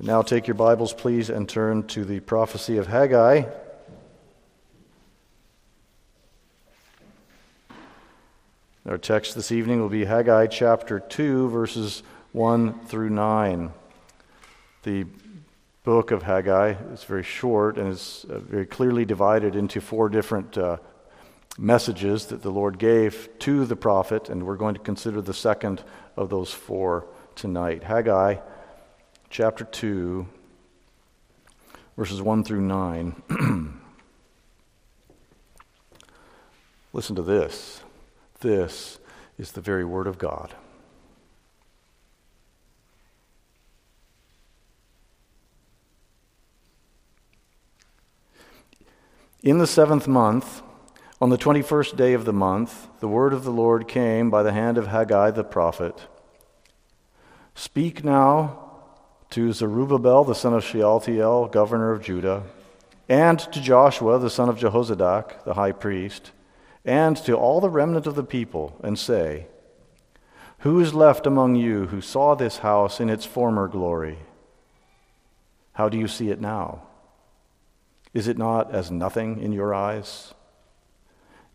Now take your Bibles, please, and turn to the prophecy of Haggai. Our text this evening will be Haggai chapter 2, verses 1 through 9. The book of Haggai is very short and is uh, very clearly divided into four different uh, messages that the Lord gave to the prophet, and we're going to consider the second of those four tonight. Haggai chapter 2, verses 1 through 9. Listen to this. This is the very Word of God. In the seventh month, on the 21st day of the month, the word of the Lord came by the hand of Haggai the prophet. Speak now to Zerubbabel, the son of Shealtiel, governor of Judah, and to Joshua, the son of Jehozadak, the high priest, and to all the remnant of the people, and say, Who is left among you who saw this house in its former glory? How do you see it now? Is it not as nothing in your eyes?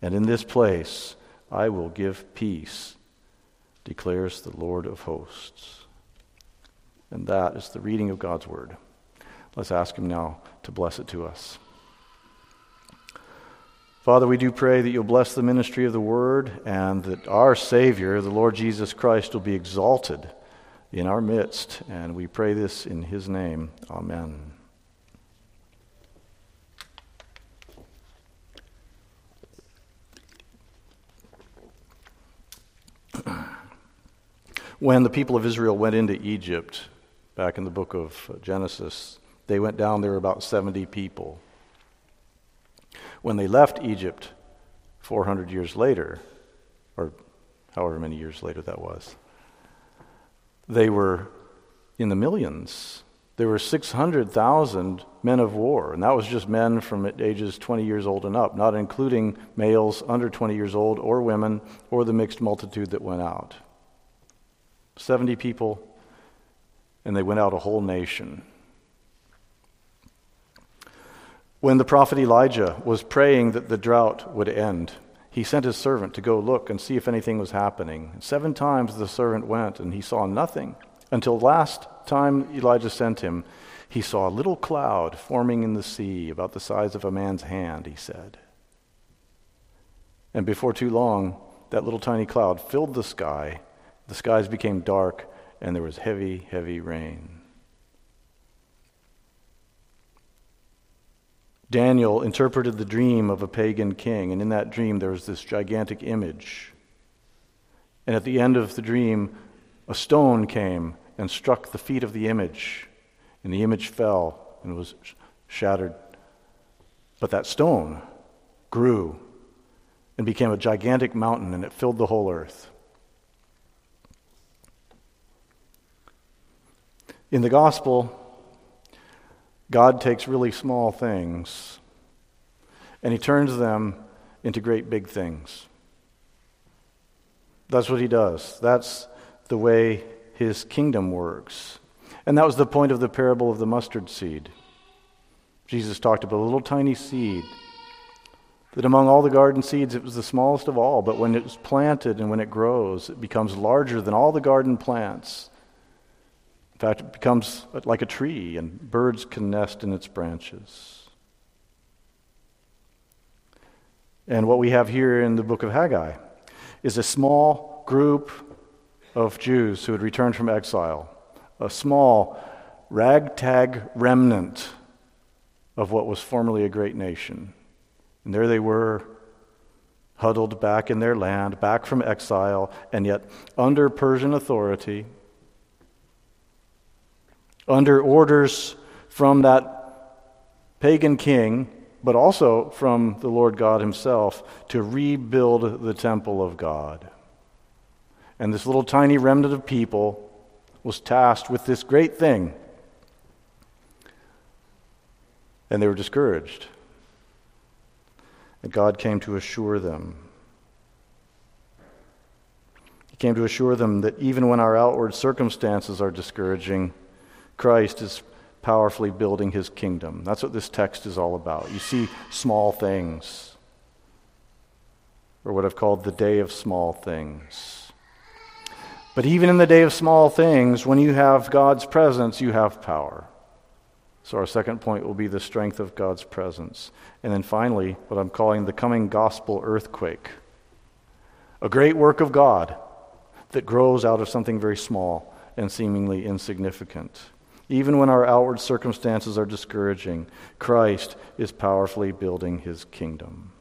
And in this place I will give peace, declares the Lord of hosts. And that is the reading of God's word. Let's ask Him now to bless it to us. Father, we do pray that you'll bless the ministry of the word and that our Savior, the Lord Jesus Christ, will be exalted in our midst. And we pray this in His name. Amen. When the people of Israel went into Egypt, back in the book of Genesis, they went down, there about 70 people. When they left Egypt 400 years later, or however many years later that was, they were in the millions. There were 600,000 men of war, and that was just men from ages 20 years old and up, not including males under 20 years old or women or the mixed multitude that went out. 70 people, and they went out a whole nation. When the prophet Elijah was praying that the drought would end, he sent his servant to go look and see if anything was happening. Seven times the servant went, and he saw nothing. Until last time Elijah sent him, he saw a little cloud forming in the sea about the size of a man's hand, he said. And before too long, that little tiny cloud filled the sky the skies became dark, and there was heavy, heavy rain. Daniel interpreted the dream of a pagan king, and in that dream there was this gigantic image. And at the end of the dream, a stone came and struck the feet of the image, and the image fell and was shattered. But that stone grew and became a gigantic mountain, and it filled the whole earth. In the gospel, God takes really small things and he turns them into great big things. That's what he does. That's the way his kingdom works. And that was the point of the parable of the mustard seed. Jesus talked about a little tiny seed that among all the garden seeds it was the smallest of all, but when it's planted and when it grows, it becomes larger than all the garden plants In fact, it becomes like a tree, and birds can nest in its branches. And what we have here in the book of Haggai is a small group of Jews who had returned from exile, a small, ragtag remnant of what was formerly a great nation. And there they were, huddled back in their land, back from exile, and yet under Persian authority, under orders from that pagan king, but also from the Lord God Himself, to rebuild the temple of God. And this little tiny remnant of people was tasked with this great thing. And they were discouraged. And God came to assure them. He came to assure them that even when our outward circumstances are discouraging, Christ is powerfully building his kingdom. That's what this text is all about. You see small things, or what I've called the day of small things. But even in the day of small things, when you have God's presence, you have power. So, our second point will be the strength of God's presence. And then finally, what I'm calling the coming gospel earthquake a great work of God that grows out of something very small and seemingly insignificant. Even when our outward circumstances are discouraging, Christ is powerfully building his kingdom.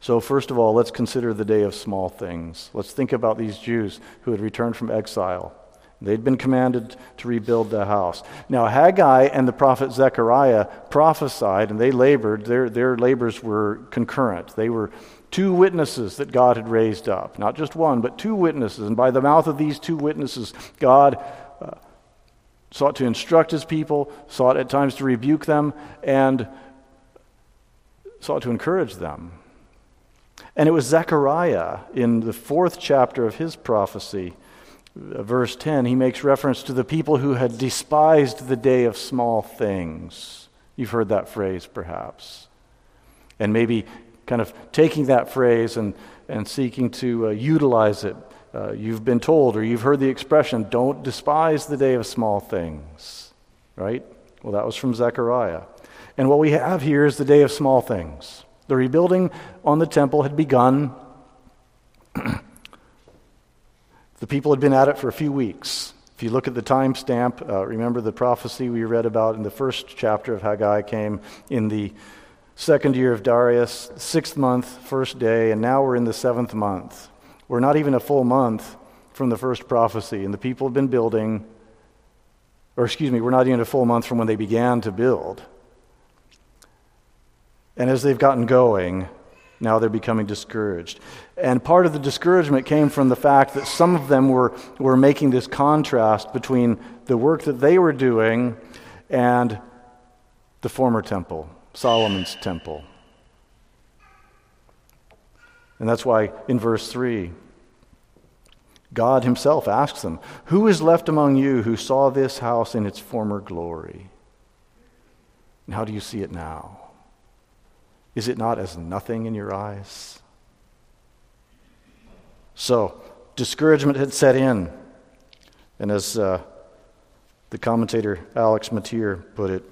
So, first of all, let's consider the day of small things. Let's think about these Jews who had returned from exile. They'd been commanded to rebuild the house. Now, Haggai and the prophet Zechariah prophesied, and they labored. Their, their labors were concurrent. They were two witnesses that God had raised up. Not just one, but two witnesses. And by the mouth of these two witnesses, God uh, sought to instruct his people, sought at times to rebuke them, and sought to encourage them. And it was Zechariah in the fourth chapter of his prophecy uh, verse 10, he makes reference to the people who had despised the day of small things. You've heard that phrase, perhaps. And maybe kind of taking that phrase and, and seeking to uh, utilize it. Uh, you've been told or you've heard the expression, don't despise the day of small things, right? Well, that was from Zechariah. And what we have here is the day of small things. The rebuilding on the temple had begun. The people had been at it for a few weeks. If you look at the timestamp, uh, remember the prophecy we read about in the first chapter of Haggai came in the second year of Darius, sixth month, first day, and now we're in the seventh month. We're not even a full month from the first prophecy, and the people have been building, or excuse me, we're not even a full month from when they began to build. And as they've gotten going, now they're becoming discouraged. And part of the discouragement came from the fact that some of them were, were making this contrast between the work that they were doing and the former temple, Solomon's temple. And that's why in verse 3, God Himself asks them, Who is left among you who saw this house in its former glory? And how do you see it now? Is it not as nothing in your eyes? So, discouragement had set in. And as uh, the commentator Alex Motyer put it,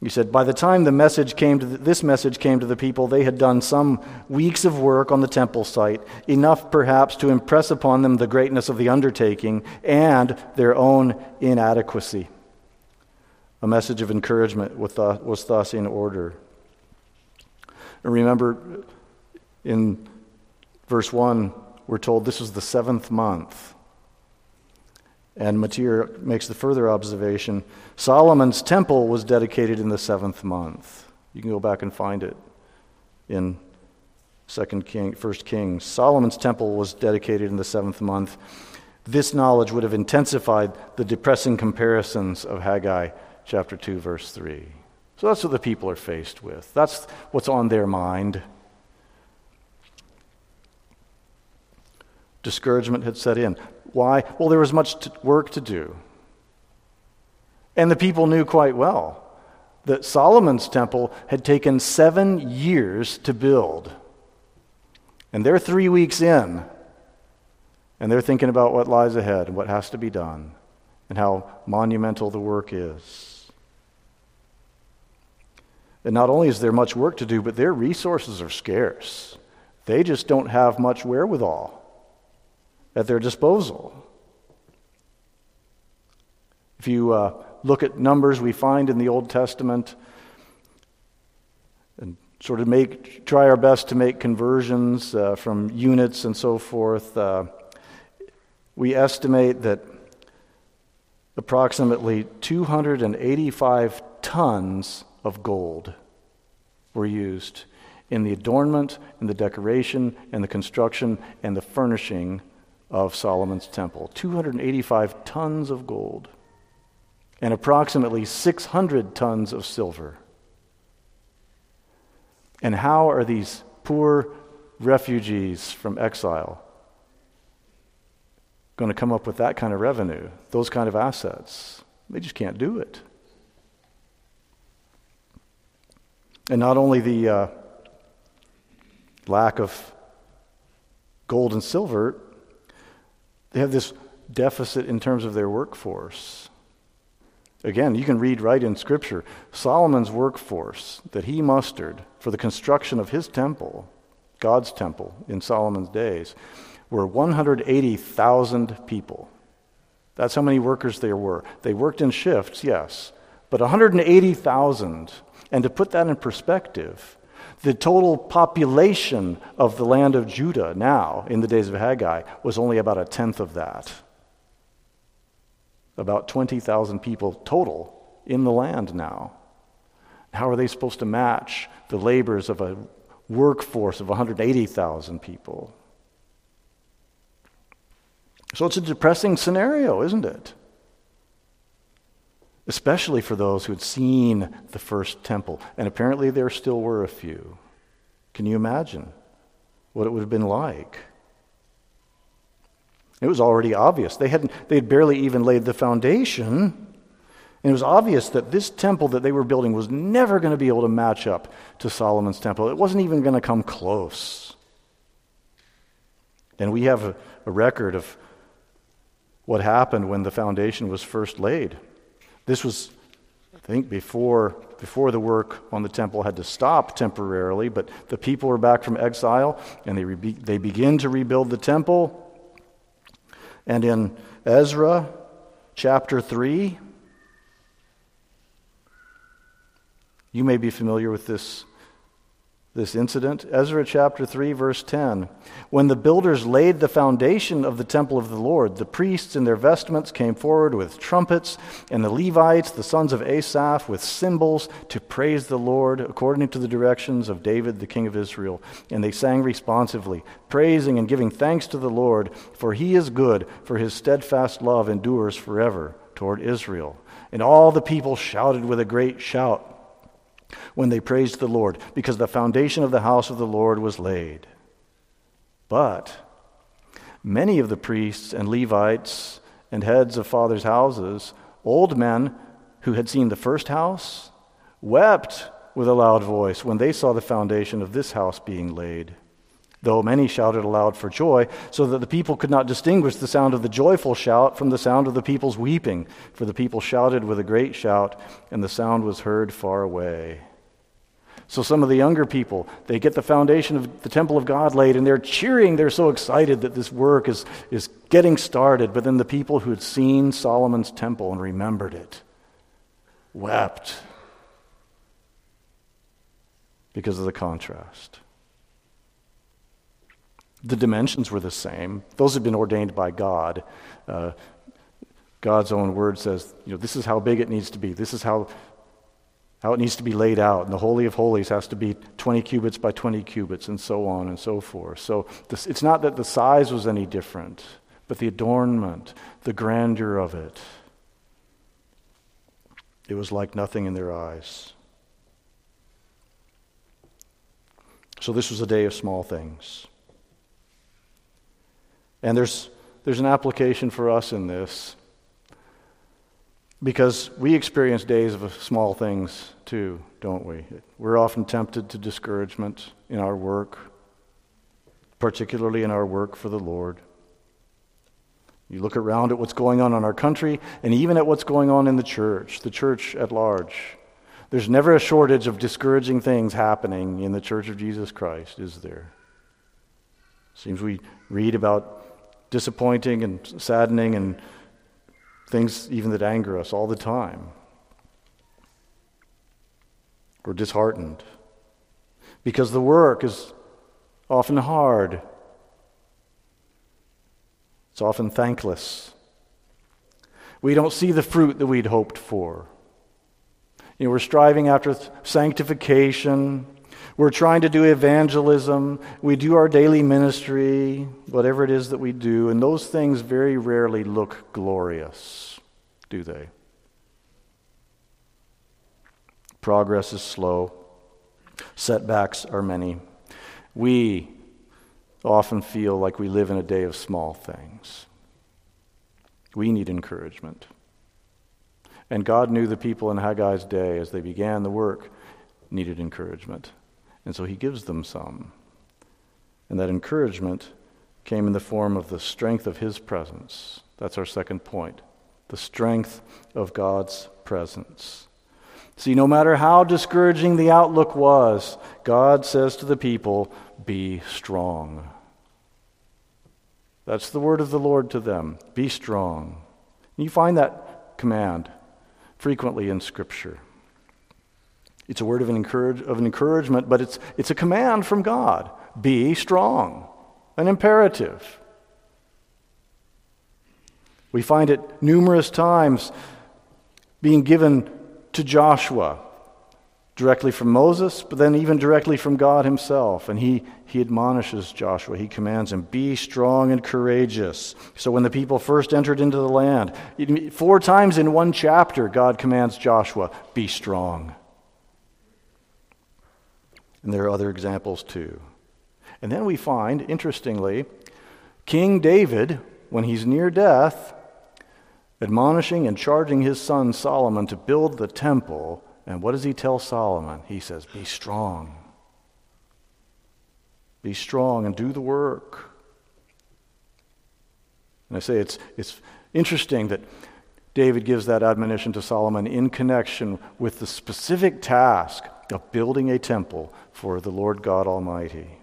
he said, By the time the message came to the, this message came to the people, they had done some weeks of work on the temple site, enough perhaps to impress upon them the greatness of the undertaking and their own inadequacy. A message of encouragement was thus in order. And remember, in verse 1, we're told this was the seventh month. And Motyer makes the further observation Solomon's temple was dedicated in the seventh month. You can go back and find it in Second King, First Kings. Solomon's temple was dedicated in the seventh month. This knowledge would have intensified the depressing comparisons of Haggai chapter 2, verse 3. So that's what the people are faced with. That's what's on their mind. Discouragement had set in. Why? Well, there was much work to do. And the people knew quite well that Solomon's temple had taken seven years to build. And they're three weeks in. And they're thinking about what lies ahead and what has to be done and how monumental the work is. And not only is there much work to do, but their resources are scarce. They just don't have much wherewithal at their disposal. If you uh, look at numbers we find in the Old Testament and sort of make, try our best to make conversions uh, from units and so forth, uh, we estimate that approximately 285 tons of gold were used in the adornment in the decoration and the construction and the furnishing of Solomon's temple. 285 tons of gold and approximately 600 tons of silver. And how are these poor refugees from exile going to come up with that kind of revenue, those kind of assets? They just can't do it. And not only the uh, lack of gold and silver, they have this deficit in terms of their workforce. Again, you can read right in Scripture Solomon's workforce that he mustered for the construction of his temple, God's temple in Solomon's days, were 180,000 people. That's how many workers there were. They worked in shifts, yes, but 180,000. And to put that in perspective, the total population of the land of Judah now, in the days of Haggai, was only about a tenth of that about 20,000 people total in the land now. How are they supposed to match the labors of a workforce of 180,000 people? So it's a depressing scenario, isn't it? Especially for those who had seen the first temple. And apparently there still were a few. Can you imagine what it would have been like? It was already obvious. They, hadn't, they had barely even laid the foundation. And it was obvious that this temple that they were building was never going to be able to match up to Solomon's temple. It wasn't even going to come close. And we have a, a record of what happened when the foundation was first laid. This was, I think, before, before the work on the temple had to stop temporarily, but the people are back from exile and they, re- they begin to rebuild the temple. And in Ezra chapter 3, you may be familiar with this this incident. Ezra chapter 3, verse 10. When the builders laid the foundation of the temple of the Lord, the priests in their vestments came forward with trumpets, and the Levites, the sons of Asaph, with cymbals to praise the Lord according to the directions of David, the king of Israel. And they sang responsively, praising and giving thanks to the Lord, for he is good, for his steadfast love endures forever toward Israel. And all the people shouted with a great shout when they praised the Lord, because the foundation of the house of the Lord was laid. But many of the priests and Levites and heads of fathers' houses, old men who had seen the first house, wept with a loud voice when they saw the foundation of this house being laid. Though many shouted aloud for joy, so that the people could not distinguish the sound of the joyful shout from the sound of the people's weeping. For the people shouted with a great shout, and the sound was heard far away. So some of the younger people, they get the foundation of the temple of God laid and they're cheering. They're so excited that this work is, is getting started. But then the people who had seen Solomon's temple and remembered it wept because of the contrast. The dimensions were the same. Those had been ordained by God. Uh, God's own word says, you know, this is how big it needs to be. This is how how it needs to be laid out. And the Holy of Holies has to be 20 cubits by 20 cubits, and so on and so forth. So this, it's not that the size was any different, but the adornment, the grandeur of it. It was like nothing in their eyes. So this was a day of small things. And there's, there's an application for us in this. Because we experience days of small things too, don't we? We're often tempted to discouragement in our work, particularly in our work for the Lord. You look around at what's going on in our country and even at what's going on in the church, the church at large. There's never a shortage of discouraging things happening in the church of Jesus Christ, is there? Seems we read about disappointing and saddening and things even that anger us all the time. We're disheartened because the work is often hard. It's often thankless. We don't see the fruit that we'd hoped for. You know, we're striving after sanctification. We're trying to do evangelism. We do our daily ministry, whatever it is that we do, and those things very rarely look glorious, do they? Progress is slow. Setbacks are many. We often feel like we live in a day of small things. We need encouragement. And God knew the people in Haggai's day as they began the work needed encouragement. And so he gives them some. And that encouragement came in the form of the strength of his presence. That's our second point the strength of God's presence. See, no matter how discouraging the outlook was, God says to the people, Be strong. That's the word of the Lord to them. Be strong. And You find that command frequently in Scripture. It's a word of, an, encourage, of an encouragement, but it's, it's a command from God. Be strong, an imperative. We find it numerous times being given to Joshua directly from Moses, but then even directly from God himself. And he, he admonishes Joshua. He commands him, Be strong and courageous. So when the people first entered into the land, four times in one chapter, God commands Joshua, Be strong. And there are other examples too. And then we find, interestingly, King David, when he's near death, admonishing and charging his son Solomon to build the temple and what does he tell Solomon? He says, Be strong. Be strong and do the work. And I say it's, it's interesting that David gives that admonition to Solomon in connection with the specific task of building a temple for the Lord God Almighty.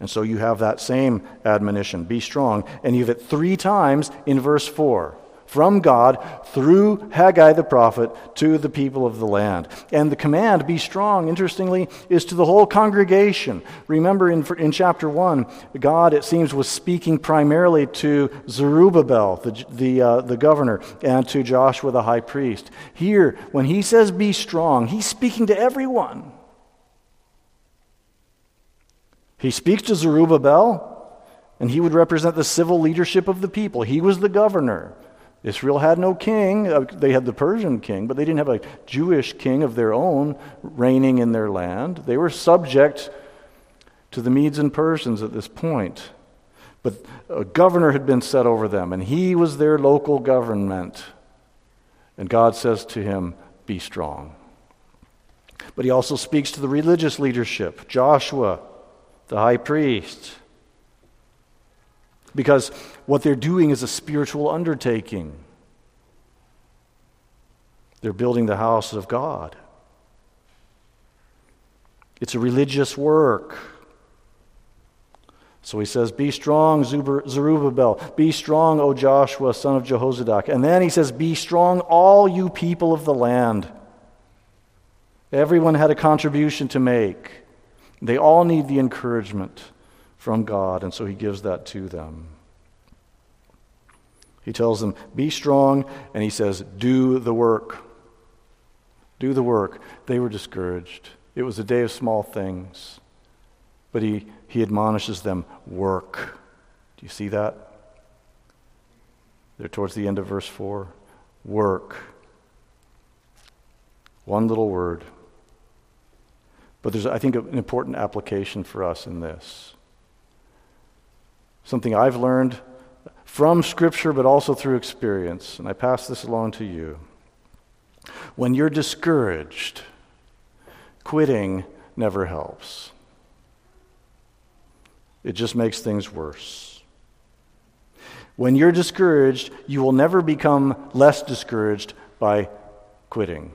And so you have that same admonition be strong. And you have it three times in verse 4 from God through Haggai the prophet to the people of the land. And the command, be strong, interestingly, is to the whole congregation. Remember in, in chapter 1, God, it seems, was speaking primarily to Zerubbabel, the, the, uh, the governor, and to Joshua the high priest. Here, when he says be strong, he's speaking to everyone. He speaks to Zerubbabel, and he would represent the civil leadership of the people. He was the governor. Israel had no king. Uh, they had the Persian king, but they didn't have a Jewish king of their own reigning in their land. They were subject to the Medes and Persians at this point. But a governor had been set over them, and he was their local government. And God says to him, Be strong. But he also speaks to the religious leadership Joshua, the high priest, because what they're doing is a spiritual undertaking. They're building the house of God. It's a religious work. So he says, Be strong, Zerubbabel. Be strong, O Joshua, son of Jehozadak. And then he says, Be strong, all you people of the land. Everyone had a contribution to make. They all need the encouragement from God, and so he gives that to them. He tells them, Be strong, and he says, Do the work. Do the work. They were discouraged. It was a day of small things. But he, he admonishes them, Work. Do you see that? There towards the end of verse 4. Work. One little word. But there's, I think, an important application for us in this something I've learned from Scripture, but also through experience. And I pass this along to you. When you're discouraged, quitting never helps, it just makes things worse. When you're discouraged, you will never become less discouraged by quitting.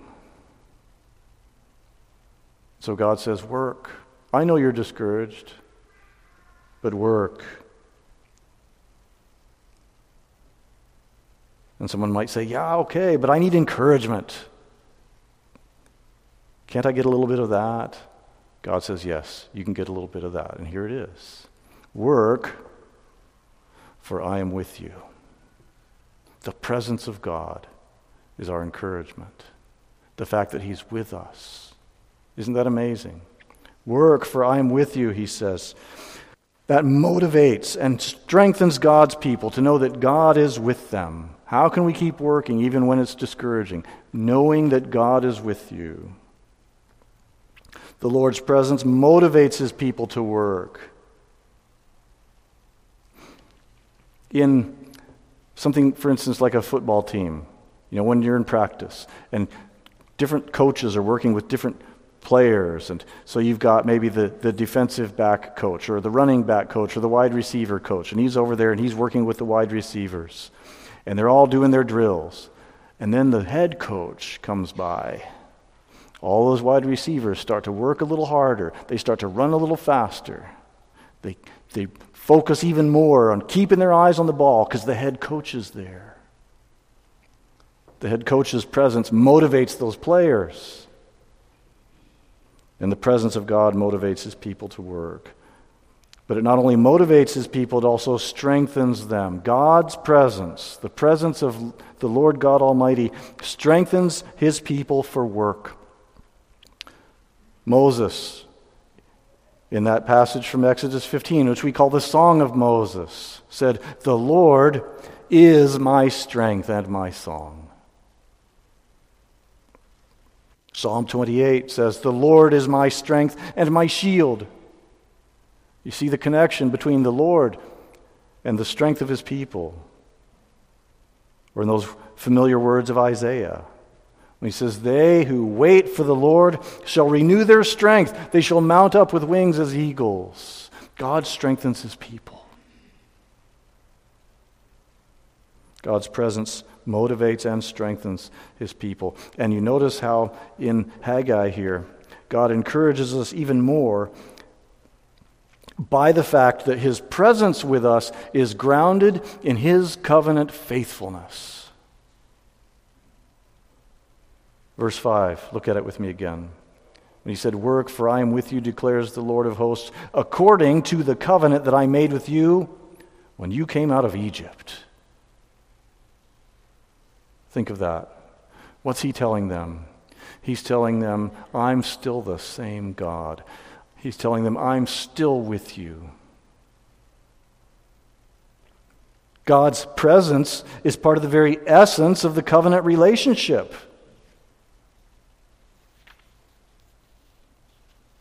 So God says, Work. I know you're discouraged, but work. And someone might say, Yeah, okay, but I need encouragement. Can't I get a little bit of that? God says, Yes, you can get a little bit of that. And here it is Work for I am with you. The presence of God is our encouragement. The fact that He's with us. Isn't that amazing? Work, for I am with you, he says. That motivates and strengthens God's people to know that God is with them. How can we keep working even when it's discouraging? Knowing that God is with you. The Lord's presence motivates his people to work. in something, for instance, like a football team, you know, when you're in practice and different coaches are working with different players. And so you've got maybe the, the defensive back coach or the running back coach or the wide receiver coach. And he's over there and he's working with the wide receivers. And they're all doing their drills. And then the head coach comes by. All those wide receivers start to work a little harder. They start to run a little faster. They, they focus even more on keeping their eyes on the ball because the head coach is there. The head coach's presence motivates those players. And the presence of God motivates his people to work. But it not only motivates his people, it also strengthens them. God's presence, the presence of the Lord God Almighty, strengthens his people for work. Moses in that passage from Exodus 15, which we call the Song of Moses, said, The Lord is my strength and my song. Psalm 28 says, The Lord is my strength and my shield. You see the connection between the Lord and the strength of his people. Or in those familiar words of Isaiah when he says, They who wait for the Lord shall renew their strength. They shall mount up with wings as eagles. God strengthens his people. God's presence motivates and strengthens his people. And you notice how in Haggai here, God encourages us even more by the fact that his presence with us is grounded in his covenant faithfulness. Verse 5, look at it with me again. And he said, Work, for I am with you, declares the Lord of hosts, according to the covenant that I made with you when you came out of Egypt. Think of that. What's he telling them? He's telling them, I'm still the same God. He's telling them, I'm still with you. God's presence is part of the very essence of the covenant relationship.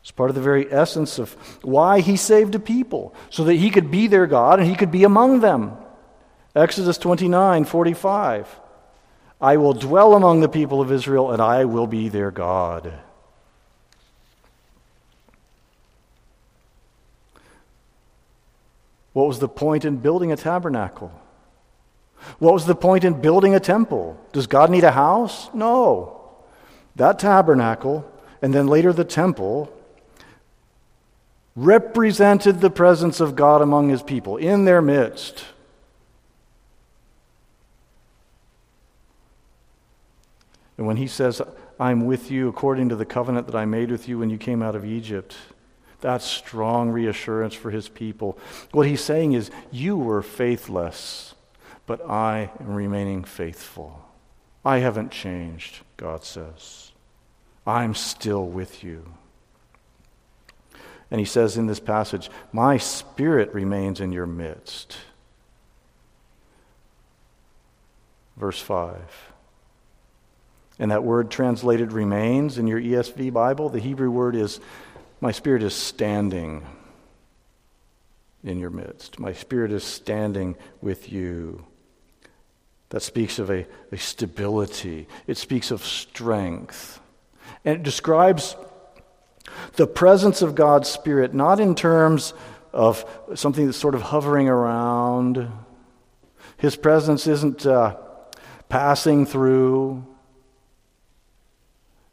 It's part of the very essence of why he saved a people, so that he could be their God and he could be among them. Exodus 29 45. I will dwell among the people of Israel and I will be their God. What was the point in building a tabernacle? What was the point in building a temple? Does God need a house? No. That tabernacle, and then later the temple, represented the presence of God among his people in their midst. And when he says, I'm with you according to the covenant that I made with you when you came out of Egypt, that's strong reassurance for his people. What he's saying is, You were faithless, but I am remaining faithful. I haven't changed, God says. I'm still with you. And he says in this passage, My spirit remains in your midst. Verse 5. And that word translated remains in your ESV Bible, the Hebrew word is, My spirit is standing in your midst. My spirit is standing with you. That speaks of a, a stability, it speaks of strength. And it describes the presence of God's Spirit, not in terms of something that's sort of hovering around. His presence isn't uh, passing through,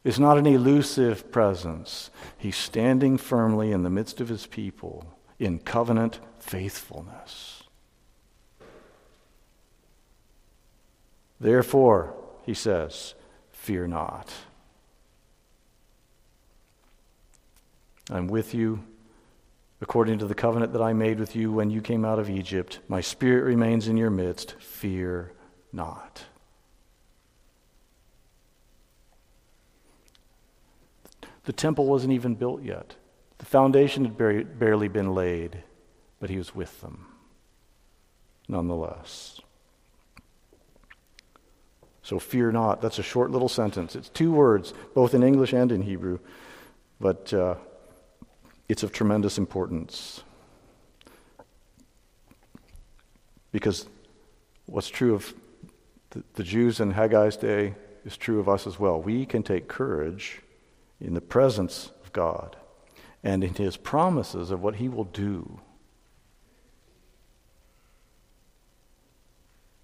it's not an elusive presence. He's standing firmly in the midst of his people in covenant faithfulness. Therefore, he says, fear not. I'm with you according to the covenant that I made with you when you came out of Egypt. My spirit remains in your midst. Fear not. The temple wasn't even built yet. The foundation had barely been laid, but he was with them nonetheless. So fear not. That's a short little sentence. It's two words, both in English and in Hebrew, but uh, it's of tremendous importance. Because what's true of the, the Jews in Haggai's day is true of us as well. We can take courage in the presence of God and in his promises of what he will do.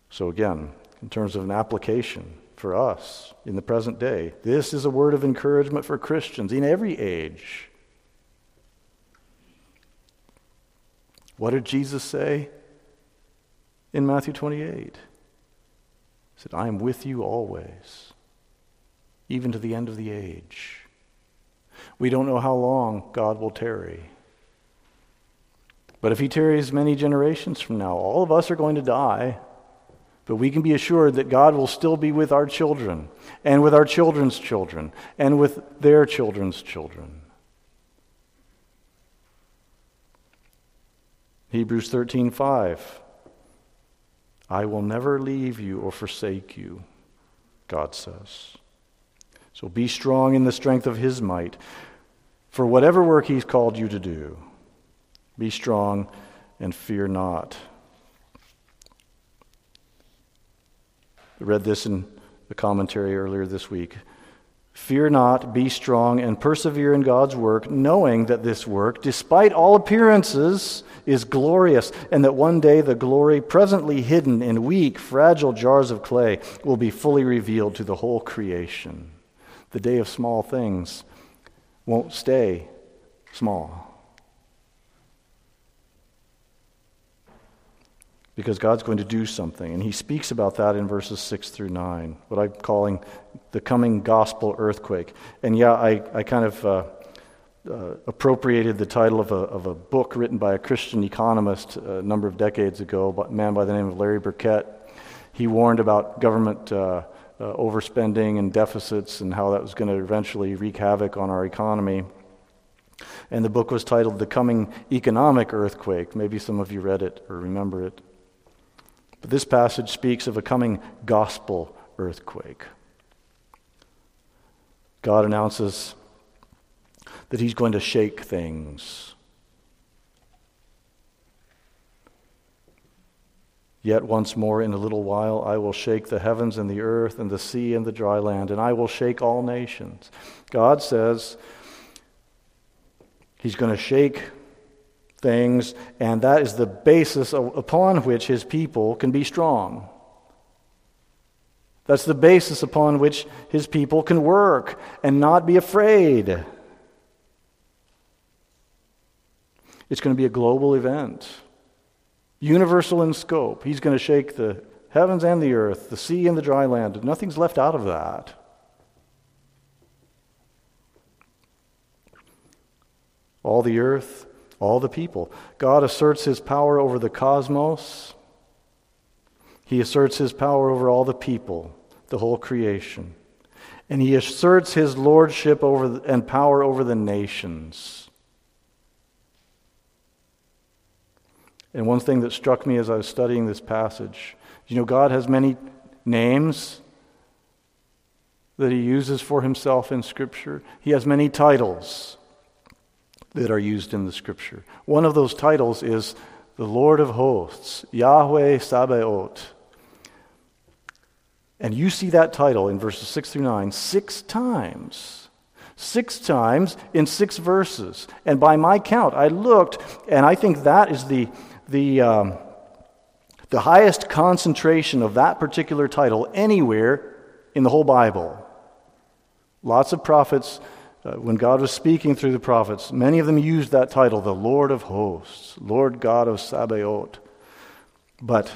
So, again, in terms of an application for us in the present day, this is a word of encouragement for Christians in every age. What did Jesus say in Matthew 28? He said, I am with you always, even to the end of the age. We don't know how long God will tarry. But if he tarries many generations from now, all of us are going to die. But we can be assured that God will still be with our children, and with our children's children, and with their children's children. Hebrews 13:5 I will never leave you or forsake you, God says. So be strong in the strength of his might. For whatever work he's called you to do, be strong and fear not. I read this in the commentary earlier this week. Fear not, be strong, and persevere in God's work, knowing that this work, despite all appearances, is glorious, and that one day the glory presently hidden in weak, fragile jars of clay will be fully revealed to the whole creation the day of small things won't stay small. Because God's going to do something. And he speaks about that in verses 6 through 9, what I'm calling the coming gospel earthquake. And yeah, I, I kind of uh, uh, appropriated the title of a, of a book written by a Christian economist a number of decades ago, a man by the name of Larry Burkett. He warned about government. Uh, uh, overspending and deficits and how that was going to eventually wreak havoc on our economy. And the book was titled The Coming Economic Earthquake. Maybe some of you read it or remember it. But this passage speaks of a coming gospel earthquake. God announces that He's going to shake things. Yet once more in a little while I will shake the heavens and the earth and the sea and the dry land, and I will shake all nations. God says He's going to shake things, and that is the basis upon which His people can be strong. That's the basis upon which His people can work and not be afraid. It's going to be a global event universal in scope. He's going to shake the heavens and the earth, the sea and the dry land. Nothing's left out of that. All the earth, all the people. God asserts his power over the cosmos. He asserts his power over all the people, the whole creation. And he asserts his lordship over and power over the nations. And one thing that struck me as I was studying this passage, you know, God has many names that he uses for himself in Scripture. He has many titles that are used in the Scripture. One of those titles is the Lord of hosts, Yahweh Sabaoth. And you see that title in verses 6 through 9 six times. Six times in six verses. And by my count, I looked, and I think that is the the um, The highest concentration of that particular title anywhere in the whole Bible. Lots of prophets, uh, when God was speaking through the prophets, many of them used that title, the Lord of hosts, Lord God of Sabaoth. But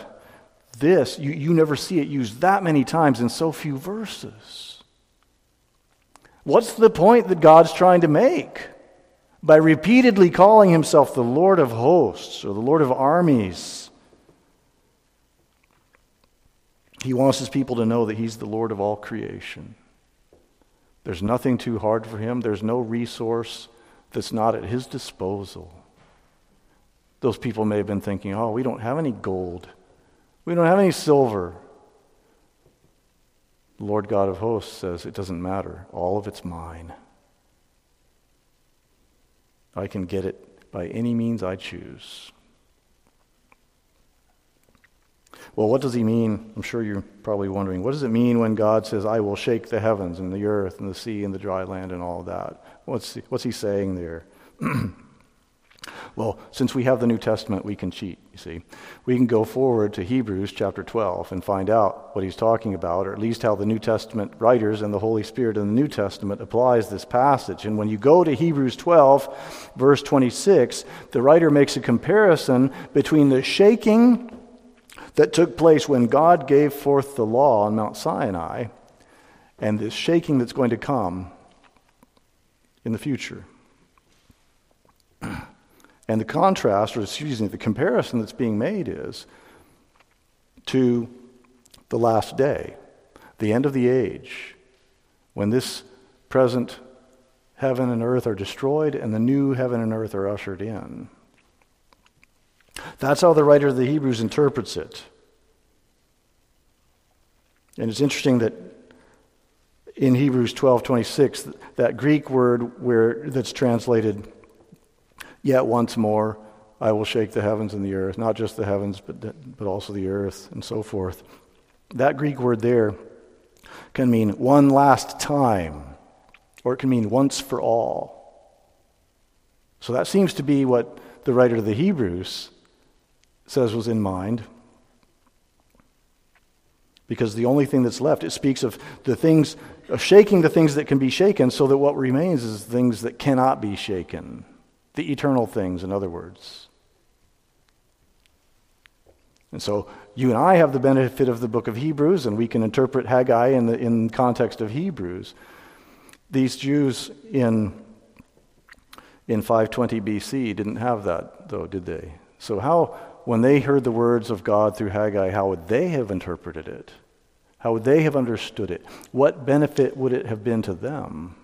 this, you, you never see it used that many times in so few verses. What's the point that God's trying to make? By repeatedly calling himself the Lord of hosts or the Lord of armies, he wants his people to know that he's the Lord of all creation. There's nothing too hard for him, there's no resource that's not at his disposal. Those people may have been thinking, oh, we don't have any gold, we don't have any silver. The Lord God of hosts says, it doesn't matter, all of it's mine. I can get it by any means I choose. Well, what does he mean? I'm sure you're probably wondering. What does it mean when God says, I will shake the heavens and the earth and the sea and the dry land and all that? What's he, what's he saying there? well, since we have the New Testament, we can cheat, you see. We can go forward to Hebrews chapter 12 and find out what he's talking about, or at least how the New Testament writers and the Holy Spirit in the New Testament applies this passage. And when you go to Hebrews 12, verse 26, the writer makes a comparison between the shaking that took place when God gave forth the law on Mount Sinai and this shaking that's going to come in the future. And the contrast, or excuse me, the comparison that's being made is to the last day, the end of the age, when this present heaven and earth are destroyed and the new heaven and earth are ushered in. That's how the writer of the Hebrews interprets it. And it's interesting that in Hebrews 12:26 that Greek word where that's translated yet once more I will shake the heavens and the earth, not just the heavens but but also the earth and so forth. That Greek word there can mean one last time or it can mean once for all. So that seems to be what the writer of the Hebrews says was in mind. Because the only thing that's left, it speaks of the things, of shaking the things that can be shaken, so that what remains is things that cannot be shaken. The eternal things, in other words. And so you and I have the benefit of the book of Hebrews, and we can interpret Haggai in the in context of Hebrews. These Jews in, in 520 BC didn't have that, though, did they? So, how, when they heard the words of God through Haggai, how would they have interpreted it? How would they have understood it? What benefit would it have been to them?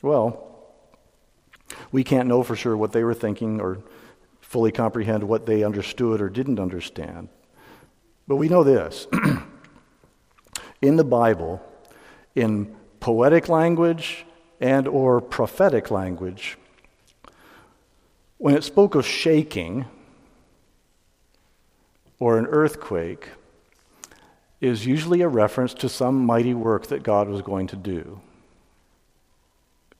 Well, we can't know for sure what they were thinking or fully comprehend what they understood or didn't understand. But we know this. in the Bible, in poetic language and or prophetic language, when it spoke of shaking or an earthquake, is usually a reference to some mighty work that God was going to do.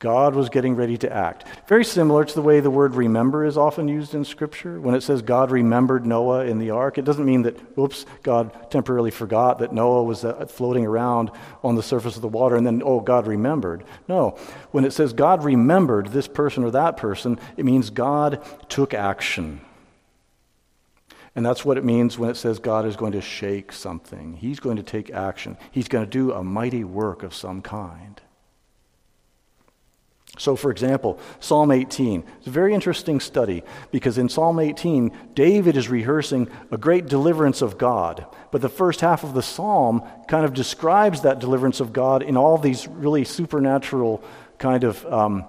God was getting ready to act. Very similar to the way the word remember is often used in Scripture. When it says God remembered Noah in the ark, it doesn't mean that, oops, God temporarily forgot that Noah was uh, floating around on the surface of the water and then, oh, God remembered. No. When it says God remembered this person or that person, it means God took action. And that's what it means when it says God is going to shake something. He's going to take action, He's going to do a mighty work of some kind. So, for example, Psalm 18. It's a very interesting study because in Psalm 18, David is rehearsing a great deliverance of God. But the first half of the psalm kind of describes that deliverance of God in all these really supernatural, kind of um,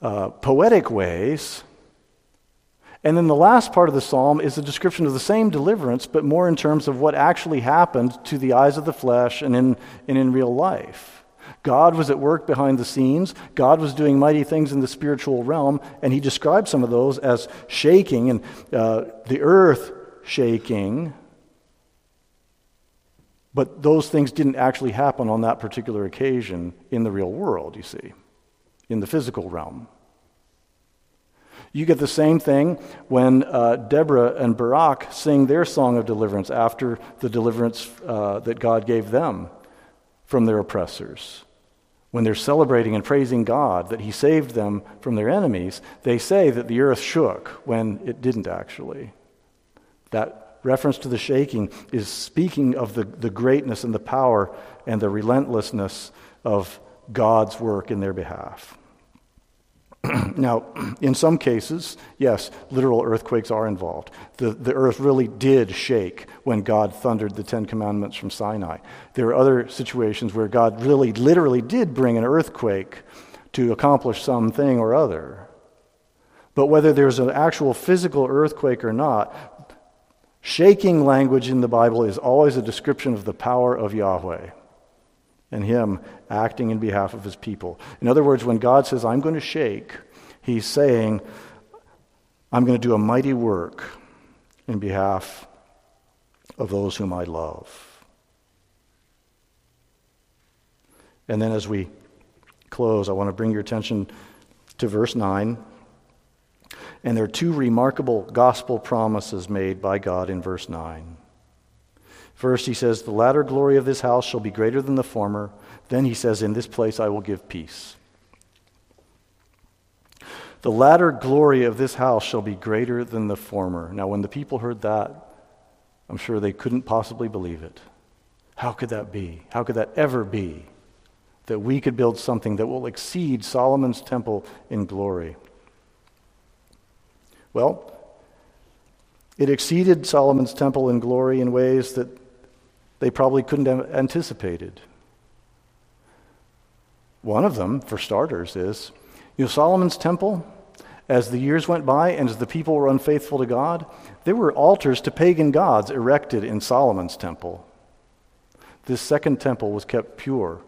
uh, poetic ways. And then the last part of the psalm is a description of the same deliverance, but more in terms of what actually happened to the eyes of the flesh and in, and in real life. God was at work behind the scenes. God was doing mighty things in the spiritual realm, and he described some of those as shaking and uh, the earth shaking. But those things didn't actually happen on that particular occasion in the real world, you see, in the physical realm. You get the same thing when uh, Deborah and Barak sing their song of deliverance after the deliverance uh, that God gave them from their oppressors. When they're celebrating and praising God that He saved them from their enemies, they say that the earth shook when it didn't actually. That reference to the shaking is speaking of the, the greatness and the power and the relentlessness of God's work in their behalf. now, in some cases, yes, literal earthquakes are involved. The, the earth really did shake when God thundered the Ten Commandments from Sinai. There are other situations where God really, literally did bring an earthquake to accomplish something or other. But whether there's an actual physical earthquake or not, shaking language in the Bible is always a description of the power of Yahweh and Him acting in behalf of His people. In other words, when God says, I'm going to shake, He's saying, I'm going to do a mighty work in behalf of those whom I love. And then as we close, I want to bring your attention to verse 9. And there are two remarkable gospel promises made by God in verse 9. First, he says, The latter glory of this house shall be greater than the former. Then he says, In this place I will give peace. The latter glory of this house shall be greater than the former. Now, when the people heard that, I'm sure they couldn't possibly believe it. How could that be? How could that ever be? That we could build something that will exceed Solomon's temple in glory. Well, it exceeded Solomon's temple in glory in ways that they probably couldn't have anticipated. One of them, for starters, is you know, Solomon's temple, as the years went by and as the people were unfaithful to God, there were altars to pagan gods erected in Solomon's temple. This second temple was kept pure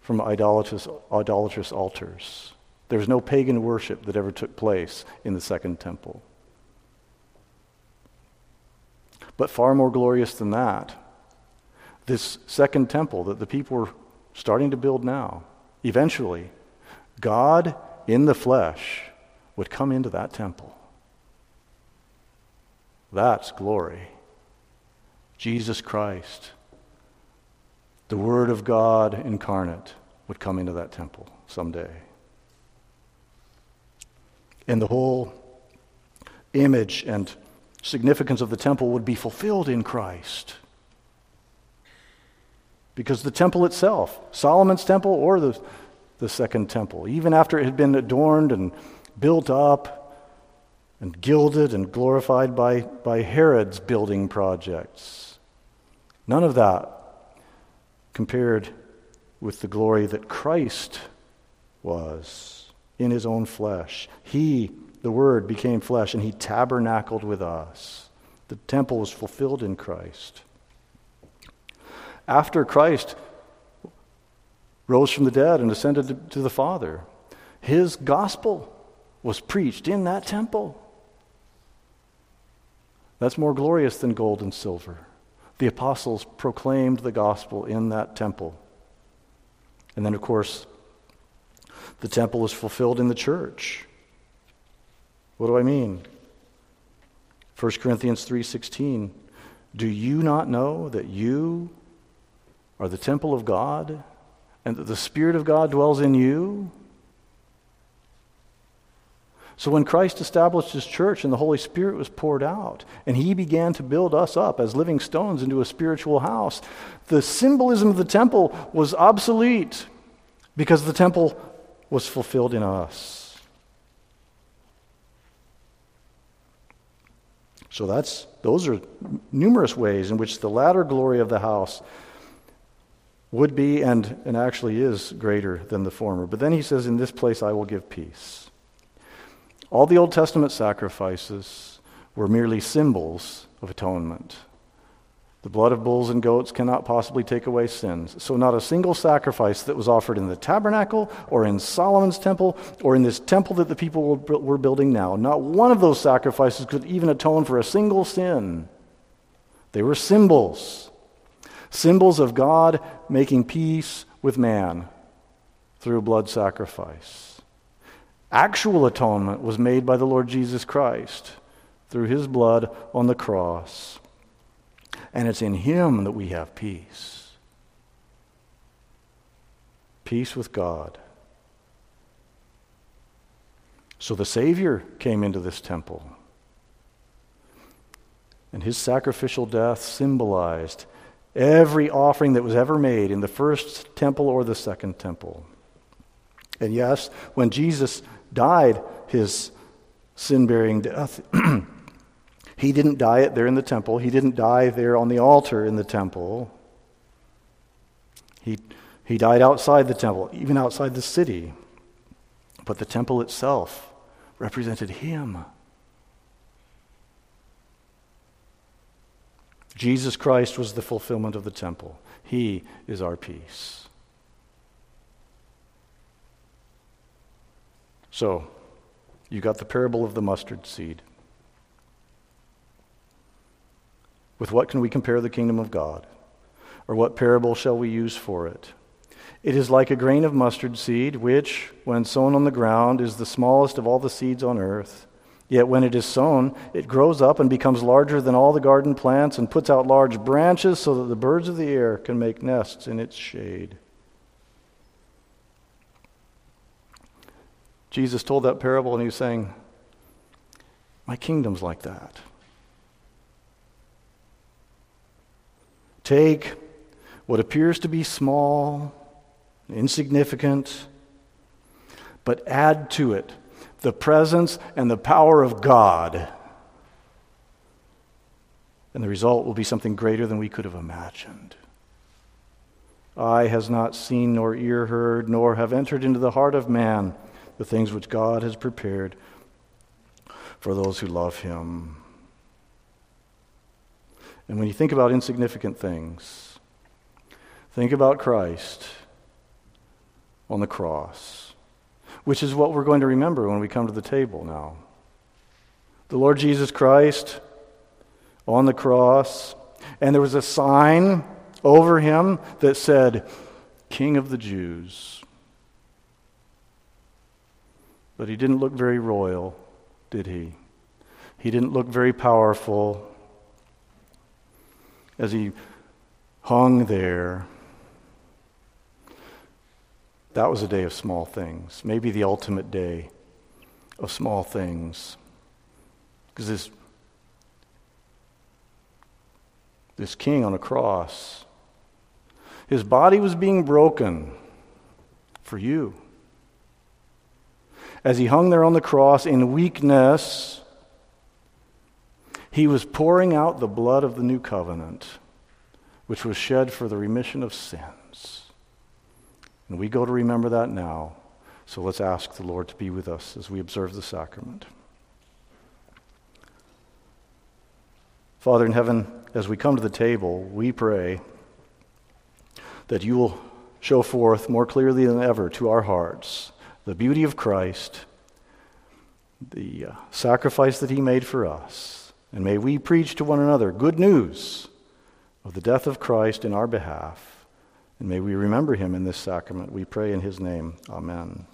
from idolatrous, idolatrous altars. There was no pagan worship that ever took place in the second temple. But far more glorious than that this second temple that the people were starting to build now, eventually, God in the flesh would come into that temple. That's glory. Jesus Christ, the Word of God incarnate, would come into that temple someday. And the whole image and significance of the temple would be fulfilled in Christ. Because the temple itself, Solomon's temple or the, the second temple, even after it had been adorned and built up and gilded and glorified by, by Herod's building projects, none of that compared with the glory that Christ was in his own flesh. He, the Word, became flesh and he tabernacled with us. The temple was fulfilled in Christ after Christ rose from the dead and ascended to the Father. His gospel was preached in that temple. That's more glorious than gold and silver. The apostles proclaimed the gospel in that temple. And then, of course, the temple is fulfilled in the church. What do I mean? 1 Corinthians 3:16 Do you not know that you are the temple of God and that the Spirit of God dwells in you? So when Christ established his church and the Holy Spirit was poured out, and he began to build us up as living stones into a spiritual house, the symbolism of the temple was obsolete because the temple was fulfilled in us. So that's those are numerous ways in which the latter glory of the house would be and, and actually is greater than the former. But then he says, In this place I will give peace. All the Old Testament sacrifices were merely symbols of atonement. The blood of bulls and goats cannot possibly take away sins. So, not a single sacrifice that was offered in the tabernacle or in Solomon's temple or in this temple that the people were building now, not one of those sacrifices could even atone for a single sin. They were symbols symbols of God making peace with man through blood sacrifice. Actual atonement was made by the Lord Jesus Christ through his blood on the cross. And it's in him that we have peace. Peace with God. So the Savior came into this temple. And his sacrificial death symbolized every offering that was ever made in the first temple or the second temple. And yes, when Jesus died his sin bearing death, he didn't die it there in the temple. He didn't die there on the altar in the temple. He, he died outside the temple, even outside the city. But the temple itself represented him. Jesus Christ was the fulfillment of the temple. He is our peace. So, you got the parable of the mustard seed. With what can we compare the kingdom of God? Or what parable shall we use for it? It is like a grain of mustard seed, which, when sown on the ground, is the smallest of all the seeds on earth. Yet when it is sown, it grows up and becomes larger than all the garden plants and puts out large branches so that the birds of the air can make nests in its shade. Jesus told that parable and he was saying, My kingdom's like that. Take what appears to be small, insignificant, but add to it the presence and the power of God. And the result will be something greater than we could have imagined. Eye has not seen, nor ear heard, nor have entered into the heart of man the things which God has prepared for those who love him. And when you think about insignificant things, think about Christ on the cross, which is what we're going to remember when we come to the table now. The Lord Jesus Christ on the cross, and there was a sign over him that said, King of the Jews. But he didn't look very royal, did he? He didn't look very powerful as he hung there. That was a day of small things, maybe the ultimate day of small things. Because this, this king on a cross, his body was being broken for you as he hung there on the cross in weakness, he was pouring out the blood of the new covenant, which was shed for the remission of sins. And we go to remember that now. So let's ask the Lord to be with us as we observe the sacrament. Father in heaven, as we come to the table, we pray that you will show forth more clearly than ever to our hearts the beauty of Christ, the uh, sacrifice that he made for us. And may we preach to one another good news of the death of Christ in our behalf. And may we remember him in this sacrament. We pray in his name. Amen.